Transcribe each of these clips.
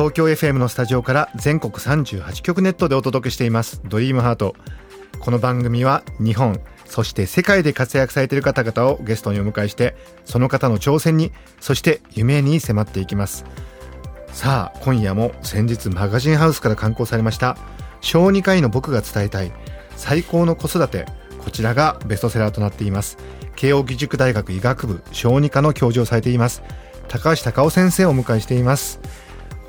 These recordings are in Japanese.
東京 FM のスタジオから全国38局ネットでお届けしています。ドリームハート。この番組は日本そして世界で活躍されている方々をゲストにお迎えしてその方の挑戦にそして夢に迫っていきます。さあ今夜も先日マガジンハウスから刊行されました小児科医の僕が伝えたい最高の子育てこちらがベストセラーとなっています。慶應義塾大学医学部小児科の教授をされています高橋隆夫先生をお迎えしています。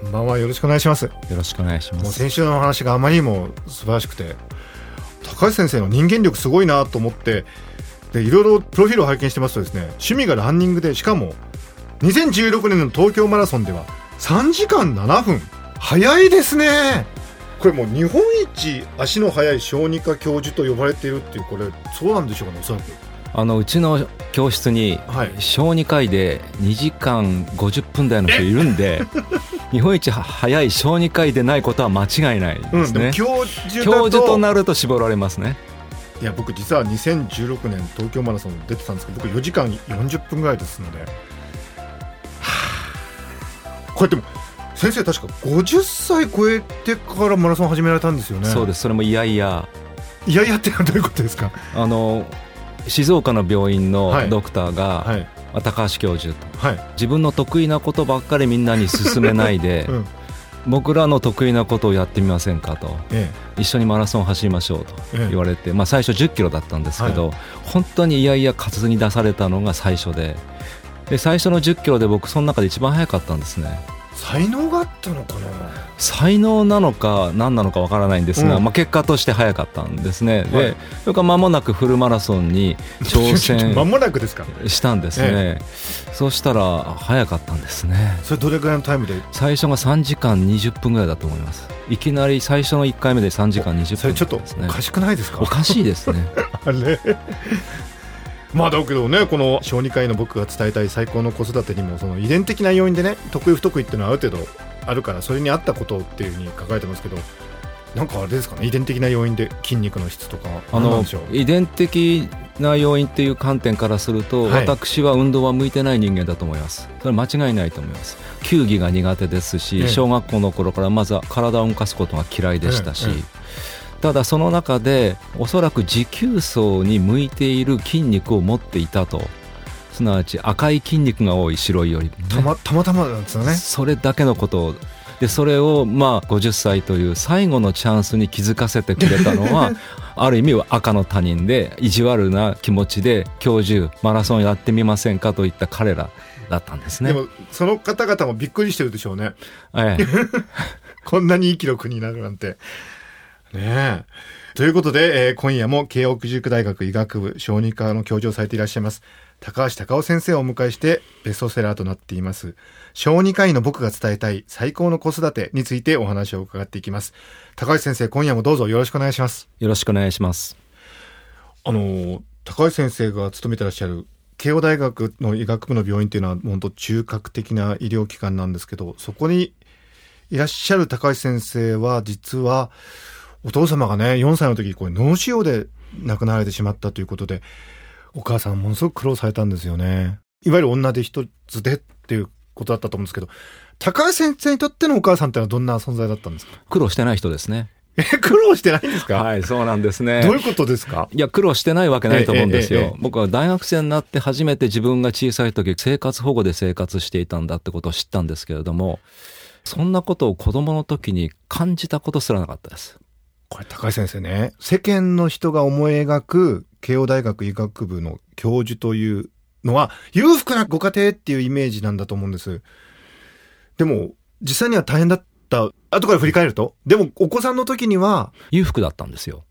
こんばんは。よろしくお願いします。よろしくお願いします。もう先週のお話があまりにも素晴らしくて高橋先生の人間力すごいなと思ってでいろいろプロフィールを拝見してますとですね趣味がランニングでしかも2016年の東京マラソンでは3時間7分早いですね。これもう日本一足の速い小児科教授と呼ばれているっていうこれそうなんでしょうかねおそらく。あのうちの教室にはい。小児科医で2時間50分台の人いるんで、日本一早い小児科医でないことは間違いないですね。うん教授教授となると絞られますね。いや僕実は2016年東京マラソン出てたんですけど僕4時間40分ぐらいですので、はあこれでも先生確か50歳超えてからマラソン始められたんですよねそうです。それもいやいやいやいやってどういうことですか？あの静岡の病院のはいドクターが、はいまあ高橋教授と。はい、自分の得意なことばっかりみんなに勧めないで、うん。僕らの得意なことをやってみませんかと。え一緒にマラソン走りましょうとええ。言われて、まあ、最初1 0キロだったんですけど、本当にいやいや活に出されたのが最初でで最初の1 0キロで僕その中で一番速かったんですね。え才能があったのかな？才能なのか何なのかわからないんですが、うん。まあ、結果として速かったんですね、はい。でそれから間もなくフルマラソンに挑戦 間もなくですか？したんですね、そうしたら速かったんですね。それどれぐらいのタイムで？最初が3時間20分ぐらいだと思います。いきなり最初の1回目で3時間20分それちょっとおかしくないですか？おかしいですね。あれ？まあだけどねこの小児科医の僕が伝えたい最高の子育てにもその遺伝的な要因でね得意不得意っていうのはある程度あるからそれに合ったことっていうふうに書かれてますけどなんかあれですかね遺伝的な要因で筋肉の質とかあの遺伝的な要因っていう観点からすると、はい。私は運動は向いてない人間だと思います。それは間違いないと思います。球技が苦手ですし、ええ。小学校の頃からまずは体を動かすことが嫌いでしたし、えええただその中でおそらく持久走に向いている筋肉を持っていたと。すなわち赤い筋肉が多い白いより。もね、たまたまたまなんですよね。それだけのこと。をでそれをまあ50歳という最後のチャンスに気づかせてくれたのは ある意味赤の他人で意地悪な気持ちで教授マラソンやってみませんかといった彼らだったんですね。でもその方々もびっくりしてるでしょうね。ええ。こんなにいい記録になるなんて。ねえ。ということで、えー今夜も慶應義塾大学医学部小児科の教授をされていらっしゃいます高橋隆夫先生をお迎えしてベストセラーとなっています小児科医の僕が伝えたい最高の子育てについてお話を伺っていきます高橋先生今夜もどうぞよろしくお願いしますよろしくお願いします。あの高橋先生が勤めてらっしゃる慶応大学の医学部の病院っていうのは本当中核的な医療機関なんですけどそこにいらっしゃる高橋先生は実はお父様がね4歳の時にこれ脳腫瘍で亡くなられてしまったということでお母さんものすごく苦労されたんですよね。いわゆる女で一つでっていうことだったと思うんですけど高橋先生にとってのお母さんってのはどんな存在だったんですか？苦労してない人ですね。え苦労してないんですか、はい、そうなんですね。どういうことですか？いや苦労してないわけないと思うんですよ、僕は大学生になって初めて自分が小さい時生活保護で生活していたんだってことを知ったんですけれどもそんなことを子供の時に感じたことすらなかったですこれ高橋先生ね世間の人が思い描く慶応大学医学部の教授というのは裕福なご家庭っていうイメージなんだと思うんです。でも実際には大変だった。後から振り返るとでもお子さんの時には裕福だったんですよ。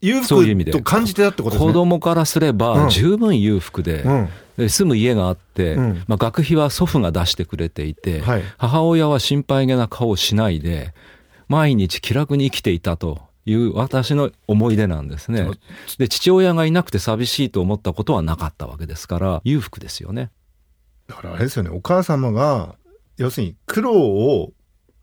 裕福と感じてたってことですね。子供からすれうん。ば十分裕福で,、うん。で住む家があって、うん。まあ、学費は祖父が出してくれていて、はい。母親は心配げな顔をしないで毎日気楽に生きていたという私の思い出なんですね。で、父親がいなくて寂しいと思ったことはなかったわけですから、裕福ですよね。だからあれですよね。お母様が要するに苦労を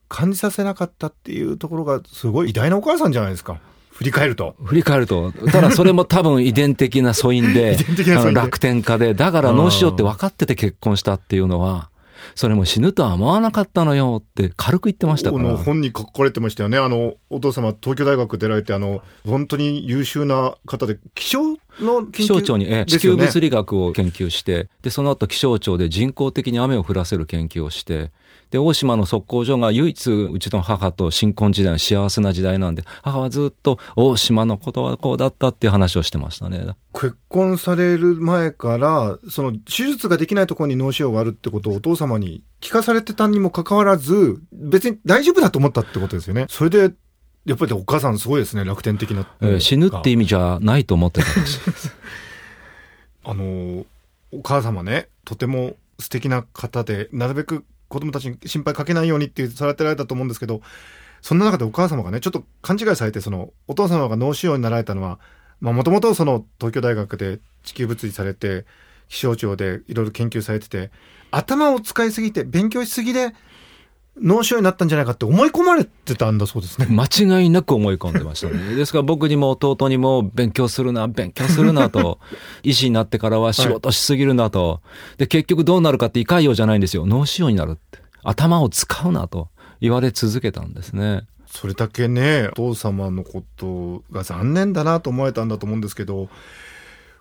感じさせなかったっていうところがすごい偉大なお母さんじゃないですか。振り返ると。振り返ると、ただそれも多分遺伝的な素因で 遺伝的な素因で。楽天家で、だから脳腫瘍って分かってて結婚したっていうのは、それも死ぬとは思わなかったのよって軽く言ってましたから。本に書かれてましたよね。あのお父様東京大学出られてあの本当に優秀な方で気象の気象庁に、ええ地球物理学を研究して、で、その後気象庁で人工的に雨を降らせる研究をして、で、大島の測候所が唯一うちの母と新婚時代の幸せな時代なんで、母はずっと大島のことはこうだったっていう話をしてましたね。結婚される前からその手術ができないところに脳腫瘍があるってことをお父様に聞かされてたにもかかわらず別に大丈夫だと思ったってことですよねそれでやっぱりお母さんすごいですね楽天的な、えー死ぬって意味じゃないと思ってたんです。あのお母様ねとても素敵な方でなるべく子供たちに心配かけないようにってされてられたと思うんですけどそんな中でお母様がねちょっと勘違いされてそのお父様が脳腫瘍になられたのはもともとその東京大学で地球物理されて気象庁でいろいろ研究されてて頭を使いすぎて勉強しすぎで脳腫瘍になったんじゃないかって思い込まれてたんだそうですね。間違いなく思い込んでましたね。ですから僕にも弟にも勉強するな、勉強するなと、医師になってからは仕事しすぎるなと、で、結局どうなるかって胃潰瘍じゃないんですよ。脳腫瘍になるって。頭を使うなと言われ続けたんですね。それだけね、お父様のことが残念だなと思われたんだと思うんですけど、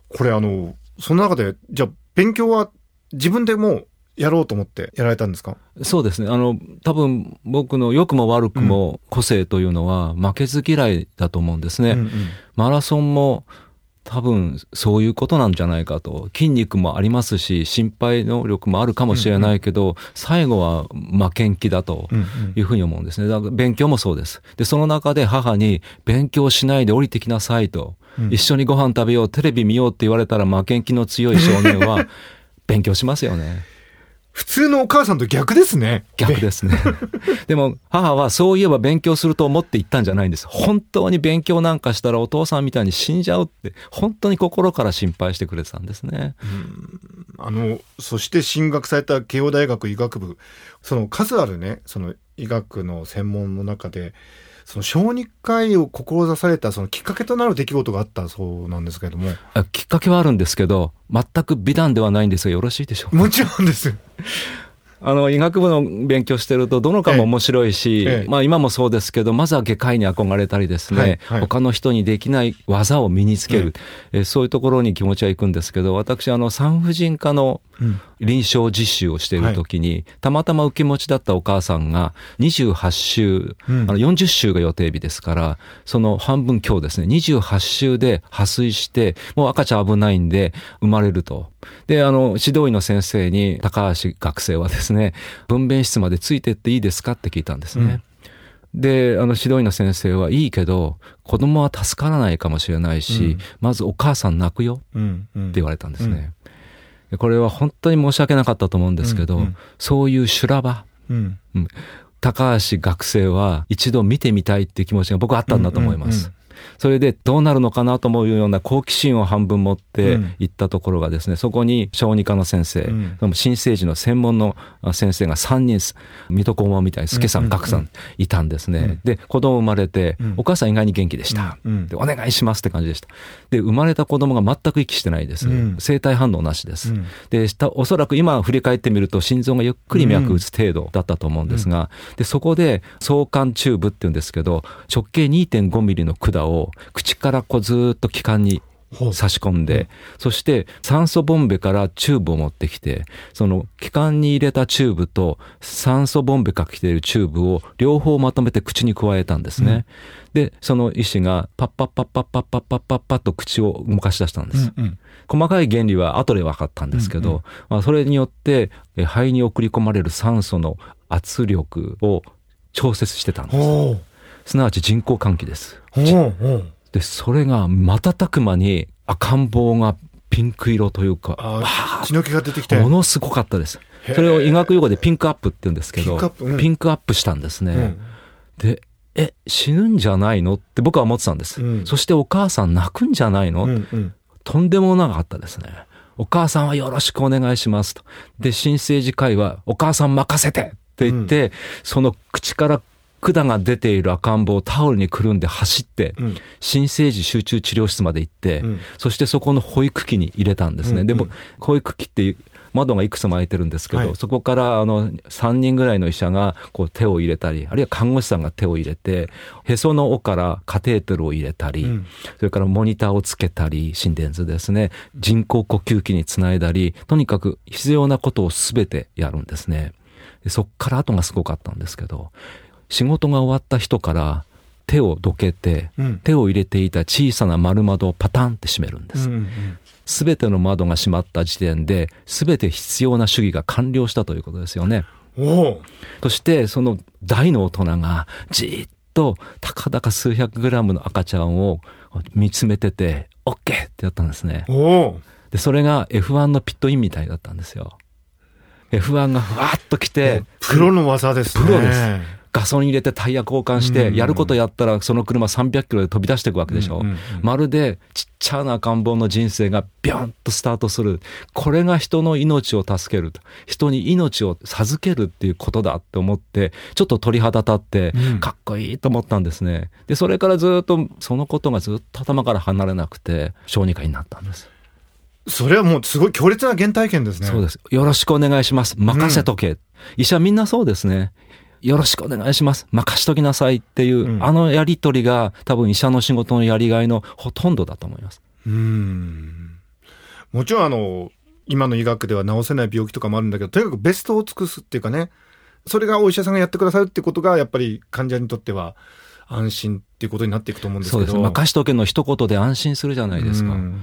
これあの、その中で、じゃあ勉強は自分でもうやろうと思ってやられたんですか？そうですね。あの、多分僕の良くも悪くも個性というのは負けず嫌いだと思うんですね。うんうんマラソンも多分そういうことなんじゃないかと。筋肉もありますし、心配能力もあるかもしれないけど、最後は負けん気だとうんうんいうふうに思うんですね。だから勉強もそうです。で、その中で母に勉強しないで降りてきなさいと。うん一緒にご飯食べよう、テレビ見ようって言われたら負けん気の強い少年は 勉強しますよね。普通のお母さんと逆ですね。逆ですね。でも母はそういえば勉強すると思って言ったんじゃないんです。本当に勉強なんかしたらお父さんみたいに死んじゃうって、本当に心から心配してくれてたんですね。あの、そして進学された慶応大学医学部、その数あるね、その医学の専門の中で、その小児科医を志されたそのきっかけとなる出来事があったそうなんですけれども、あきっかけはあるんですけど、全く美談ではないんですがよろしいでしょうか？もちろんです。あの、医学部の勉強してると、どの科も面白いし、ええ。ええまあ今もそうですけど、まずは外科医に憧れたりですね、はいはい。他の人にできない技を身につける、えそういうところに気持ちは行くんですけど、私、あの、産婦人科のうん。臨床実習をしている時に、たまたま受け持ちだったお母さんが28週、うん。あの40週が予定日ですから、その半分今日ですね、28週で破水して、もう赤ちゃん危ないんで生まれると。で、あの、指導医の先生に、高橋学生はですね、分娩室までついてっていいですかって聞いたんですね。で、あの、指導医の先生はいいけど、子供は助からないかもしれないし、うん。まずお母さん泣くようんうん。って言われたんですね。でこれは本当に申し訳なかったと思うんですけど、うんうん。そういう修羅場、うん。高橋学生は一度見てみたいっていう気持ちが僕はあったんだと思います。うんうんそれでどうなるのかなと思うような好奇心を半分持ってうん行ったところがですね、そこに小児科の先生、うん新生児の専門の先生が3人、水戸黄門みたいに助さうんうんん、格さんいたんですね。うんで、子供生まれてうん、お母さん意外に元気でした。うんうんでお願いしますって感じでした。で、生まれた子供が全く息してないです。うん生体反応なしです。うんで、おそらく今振り返ってみると心臓がゆっくり脈打つ程度だったと思うんですが、で、そこで挿管チューブって言うんですけど、直径2.5ミリの管を口からこうずーっと気管に差し込んで、そして酸素ボンベからチューブを持ってきて、その気管に入れたチューブと酸素ボンベかけているチューブを両方まとめて口に加えたんですね。で、その医師がパッパッパッパッパッパッパッパッパッと口を動かし出したんです。うんうん細かい原理は後で分かったんですけど、うんうんまあ、それによってえ肺に送り込まれる酸素の圧力を調節してたんです。すなわち人工換気です。で、それが瞬く間に赤ん坊がピンク色というか、血の気が出てきてものすごかったです。それを医学用語でピンクアップって言うんですけど、ピンクアップうんピンクアップしたんですね。うんで、え、死ぬんじゃないの？って僕は思ってたんです。うんそしてお母さん泣くんじゃないの、うんうんとんでもなかったですね。お母さんはよろしくお願いしますと。で、新生児会はお母さん任せてって言って、その口から管が出ている赤ん坊をタオルにくるんで走って、うん。新生児集中治療室まで行って、うん。そしてそこの保育器に入れたんですね。うんでも、保育器って窓がいくつも開いてるんですけど、はい。そこからあの3人ぐらいの医者がこう手を入れたり、あるいは看護師さんが手を入れて、へその緒からカテーテルを入れたり、うん。それからモニターをつけたり、心電図ですね、人工呼吸器につないだり、とにかく必要なことをすべてやるんですね。でそっから後がすごかったんですけど、仕事が終わった人から手をどけて、うん手を入れていた小さな丸窓をパタンって閉めるんです。うんうんすべての窓が閉まった時点で、すべて必要な主義が完了したということですよね。そして、その大の大人がじーっとたかだか数百グラムの赤ちゃんを見つめてて、オッケーってやったんですね。で、それが F1 のピットインみたいだったんですよ。F1 がふわっと来て、プロの技ですねプロですガソリン入れてタイヤ交換しうんて、やることやったらその車300キロで飛び出していくわけでしょ。うんうんうんまるでちっちゃな赤ん坊の人生がビョンとスタートする。これが人の命を助けると。人に命を授けるっていうことだって思って、ちょっと鳥肌立ってうん、かっこいいと思ったんですね。で、それからずっと、そのことがずっと頭から離れなくて、小児科になったんです。それはもうすごい強烈な原体験ですねそうです。よろしくお願いします。任せとけ。医者みんなそうですね。よろしくお願いします。任しときなさいっていう、うんあのやりとりが多分医者の仕事のやりがいのほとんどだと思います。うんもちろんあの今の医学では治せない病気とかもあるんだけどとにかくベストを尽くすっていうかねそれがお医者さんがやってくださるってことがやっぱり患者にとっては安心っていうことになっていくと思うんですけどそうです。任しとけの一言で安心するじゃないですか。うん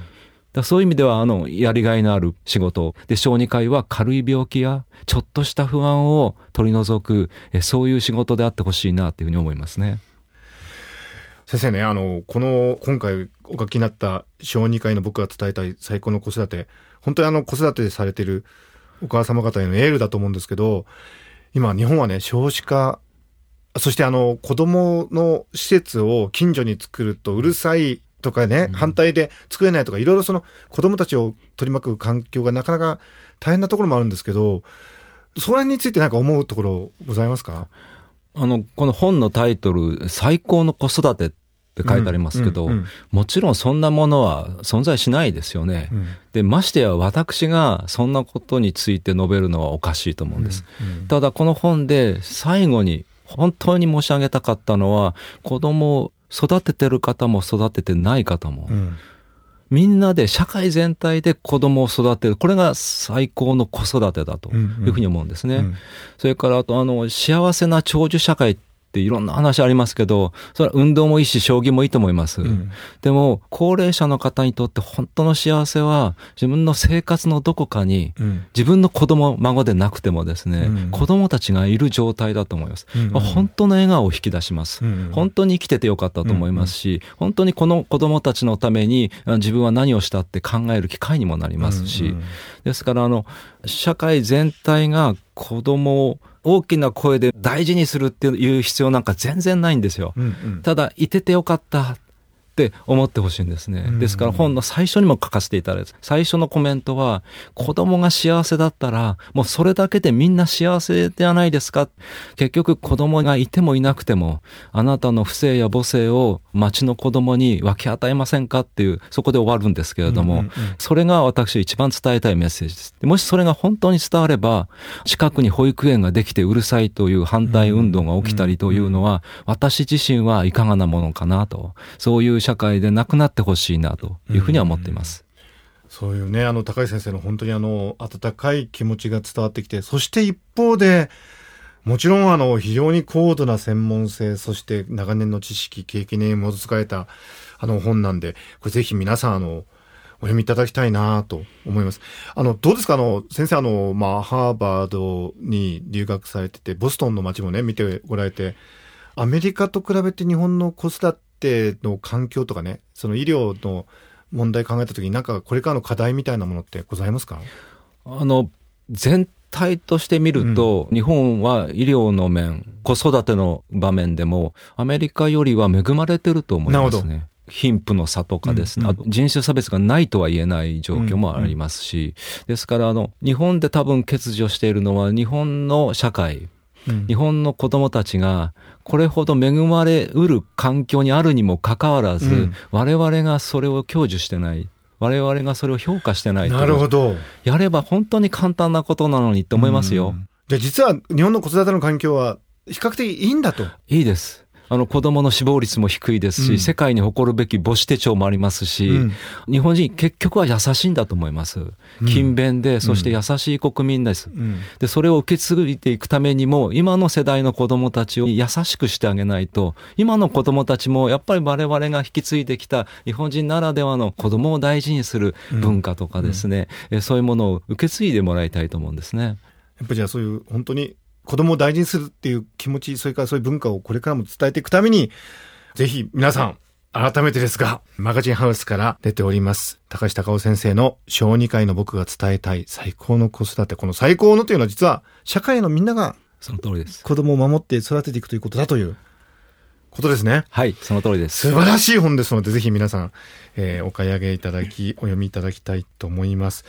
だそういう意味では、あの、やりがいのある仕事。で、小児科医は軽い病気や、ちょっとした不安を取り除く、そういう仕事であってほしいなっていうふうに思いますね。先生ねあのこの今回お書きになった小児科医の僕が伝えたい最高の子育て本当にあの子育てされてるお母様方へのエールだと思うんですけど今日本はね少子化そしてあの子供の施設を近所に作るとうるさいとかね、反対で作れないとかいろいろその子供たちを取り巻く環境がなかなか大変なところもあるんですけどそれについて何か思うところございますか？あの、この本のタイトル、最高の子育てって書いてありますけど、うんうん。うんもちろんそんなものは存在しないですよね。うん。で、ましてや私がそんなことについて述べるのはおかしいと思うんです。ただこの本で最後に本当に申し上げたかったのは、子供を育ててる方も育ててない方も、うんみんなで社会全体で子供を育てる。これが最高の子育てだというふうに思うんですね。うんそれからあとあの幸せな長寿社会っていろんな話ありますけど、それは運動もいいし将棋もいいと思います。ん。でも高齢者の方にとって本当の幸せは自分の生活のどこかにうん。自分の子供、孫でなくてもですね、うん。子供たちがいる状態だと思います。うん本当の笑顔を引き出します。うん本当に生きててよかったと思いますし、本当にこの子供たちのためにあ自分は何をしたって考える機会にもなりますし、うんうん。ですからあの、社会全体が子供を大きな声で大事にするっていう必要なんか全然ないんですよ。うんうんただ、いててよかったって思ってほしいんですね。うんですから本の最初にも書かせていただいた、最初のコメントは、子供が幸せだったら、もうそれだけでみんな幸せではないですか。結局子供がいてもいなくても、あなたの不正や母性を町の子供に分け与えませんかっていう、そこで終わるんですけれども、うんうんうんそれが私一番伝えたいメッセージです。でもしそれが本当に伝われば、近くに保育園ができてうるさいという反対運動が起きたりというのは、私自身はいかがなものかなと、そういう社会でなくなってほしいなというふうには思っています。そういうね、あの、高井先生の本当にあの、温かい気持ちが伝わってきて、そして一方で、もちろんあの、非常に高度な専門性、そして長年の知識、経験に基づかれた、あの本なんで、これぜひ皆さんあの、お読みいただきたいなと思います。あの、どうですか？あの、先生あの、まあ、ハーバードに留学されてて、ボストンの街もね、見てこられて、アメリカと比べて日本の子育ての環境とかね、その医療の問題考えたときに、なんかこれからの課題みたいなものってございますか？あの、全体として見ると、日本は医療の面、子育ての場面でもアメリカよりは恵まれてると思いますね。貧富の差とかですね、うんうん、あと人種差別がないとは言えない状況もありますし、うんうん、ですからあの日本で多分欠如しているのは日本の社会、うん、日本の子供たちがこれほど恵まれうる環境にあるにもかかわらず、うん、我々がそれを享受してない。我々がそれを評価してないなるほど。やれば本当に簡単なことなのにって思いますよ。じゃあ実は日本の子育ての環境は比較的いいんだと。いいです。あの子供の死亡率も低いですし、うん、世界に誇るべき母子手帳もありますし、うん、日本人結局は優勤んだと思います。勤勉で、そして優しい国民です。で、それを受け継いでいくためにも、今の世代の子供たちを優しくしてあげないと、今の子供たちもやっぱり我々が引き継いできた日本人ならではの子供を大事にする文化とかですね、うん、そういうものを受け継いでもらいたいと思うんですね。やっぱりじゃあそういう本当に子供を大事にするっていう気持ち、それからそういう文化をこれからも伝えていくために、ぜひ皆さん、改めてですが、マガジンハウスから出ております、高橋隆夫先生の小児科医の僕が伝えたい最高の子育て。この最高のというのは実は、社会のみんなが、その通りです。子供を守って育てていくということだということですね。はい、その通りです。素晴らしい本ですので、ぜひ皆さん、えー、お買い上げいただき、お読みいただきたいと思います。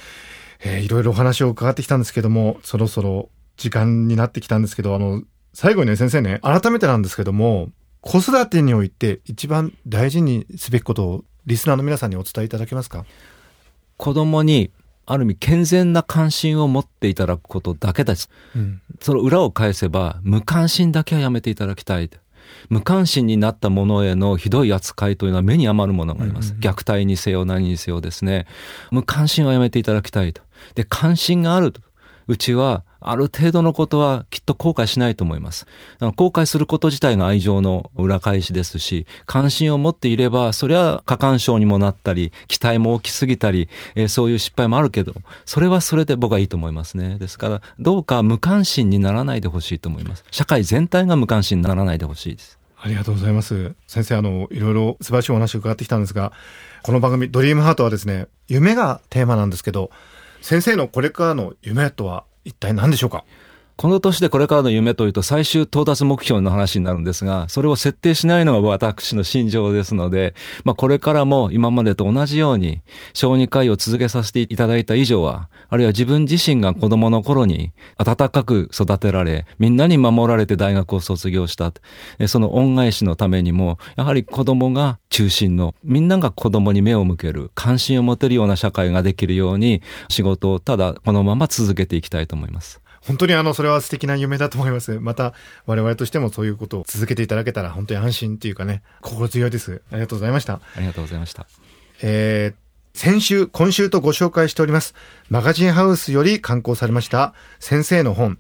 えー、いろいろお話を伺ってきたんですけども、そろそろ時間になってきたんですけど、あの、最後にね、先生ね、改めてなんですけども、子育てにおいて一番大事にすべきことをリスナーの皆さんにお伝えいただけますか？子供にある意味健全な関心を持っていただくことだけです。うん、その裏を返せば無関心だけはやめていただきたい。無関心になったものへのひどい扱いというのは目に余るものがあります。うん、虐待にせよ何にせよですね。無関心はやめていただきたいと。で、関心があると。うちはある程度のことはきっと後悔しないと思います。後悔すること自体が愛情の裏返しですし、関心を持っていれば、それは過干渉にもなったり、期待も大きすぎたり、えー、そういう失敗もあるけど、それはそれで僕はいいと思いますね。ですから、どうか無関心にならないでほしいと思います。社会全体が無関心にならないでほしいです。ありがとうございます。先生、あの、いろいろ素晴らしいお話を伺ってきたんですが、この番組、ドリームハートはですね、夢がテーマなんですけど、先生のこれからの夢とは一体何でしょうか？この年でこれからの夢というと最終到達目標の話になるんですが、それを設定しないのが私の心情ですので、まあこれからも今までと同じように小児科医を続けさせていただいた以上は、あるいは自分自身が子供の頃に温かく育てられ、みんなに守られて大学を卒業した。その恩返しのためにも、やはり子供が中心の、みんなが子供に目を向ける、関心を持てるような社会ができるように、仕事をただこのまま続けていきたいと思います。本当にあの、それは素敵な夢だと思います。また、我々としてもそういうことを続けていただけたら、本当に安心っていうかね、心強いです。ありがとうございました。ありがとうございました。えー、先週、今週とご紹介しております、マガジンハウスより刊行されました先生の本、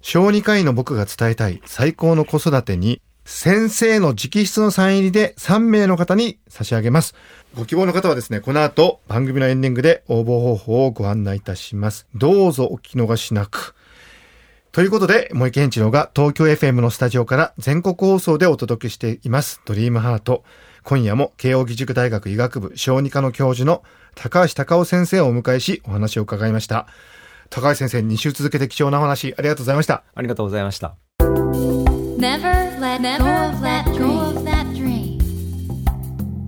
小児科医の僕が伝えたい最高の子育てに、先生の直筆のサイン入りで3名の方に差し上げます。ご希望の方はですね、この後番組のエンディングで応募方法をご案内いたします。どうぞお聞き逃しなく。ということで、森健一郎が東京 FM のスタジオから全国放送でお届けしています、ドリームハート。今夜も慶応義塾大学医学部小児科の教授の高橋隆夫先生をお迎えし、お話を伺いました。高橋先生、2週続けて貴重なお話、ありがとうございました。ありがとうございました。Never let go of that dream.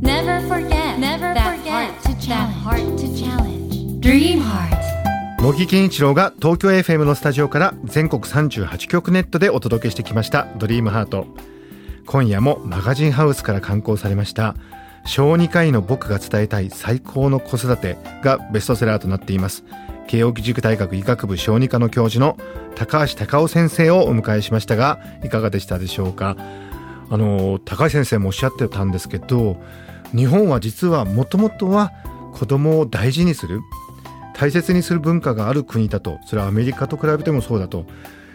Never forget, never forget that heart to challenge. Dream heart. 茂木健一郎が東京 FM のスタジオから全国38局ネットでお届けしてきました「ドリームハート。今夜もマガジンハウスから刊行されました。小児科医の僕が伝えたい最高の子育てがベストセラーとなっています。慶應義塾大学医学部小児科の教授の高橋隆夫先生をお迎えしましたがいかがでしたでしょうか？あの高橋先生もおっしゃってたんですけど日本は実はもともとは子供を大事にする大切にする文化がある国だとそれはアメリカと比べてもそうだと。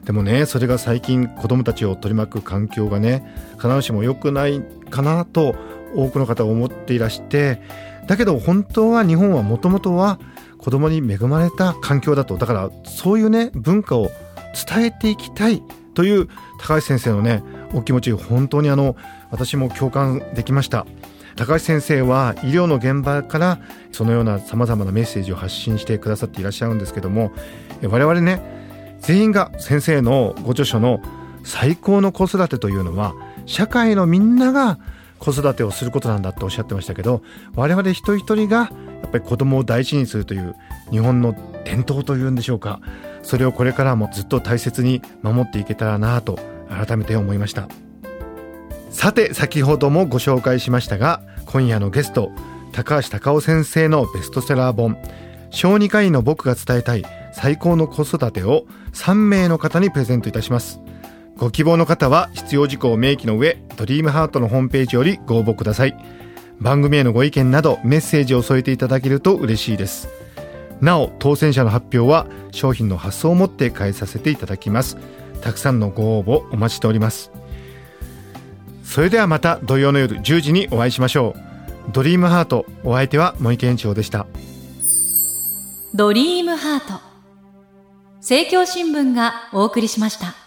でもねそれが最近子どもたちを取り巻く環境がね必ずしも良くないかなと多くの方は思っていらしてだけど本当は日本はもともとは子供に恵まれた環境だと。だからそういうね文化を伝えていきたいという高橋先生のねお気持ち本当にあの私も共感できました。高橋先生は医療の現場からそのようなさまざまなメッセージを発信してくださっていらっしゃるんですけども我々ね全員が先生のご著書の最高の子育てというのは社会のみんなが子育てをすることなんだとおっしゃってましたけど我々一人一人がやっぱり子供を大事にするという日本の伝統というんでしょうか。それをこれからもずっと大切に守っていけたらなと改めて思いました。さて先ほどもご紹介しましたが今夜のゲスト高橋隆夫先生のベストセラー本小児科医の僕が伝えたい最高の子育てを3名の方にプレゼントいたします。ご希望の方は必要事項を明記の上ドリームハートのホームページよりご応募ください。番組へのご意見などメッセージを添えていただけると嬉しいです。なお当選者の発表は商品の発送をもって返させていただきます。たくさんのご応募お待ちしております。それではまた土曜の夜10時にお会いしましょう。ドリームハートお相手は森健一郎でした。ドリームハート。政教新聞がお送りしました。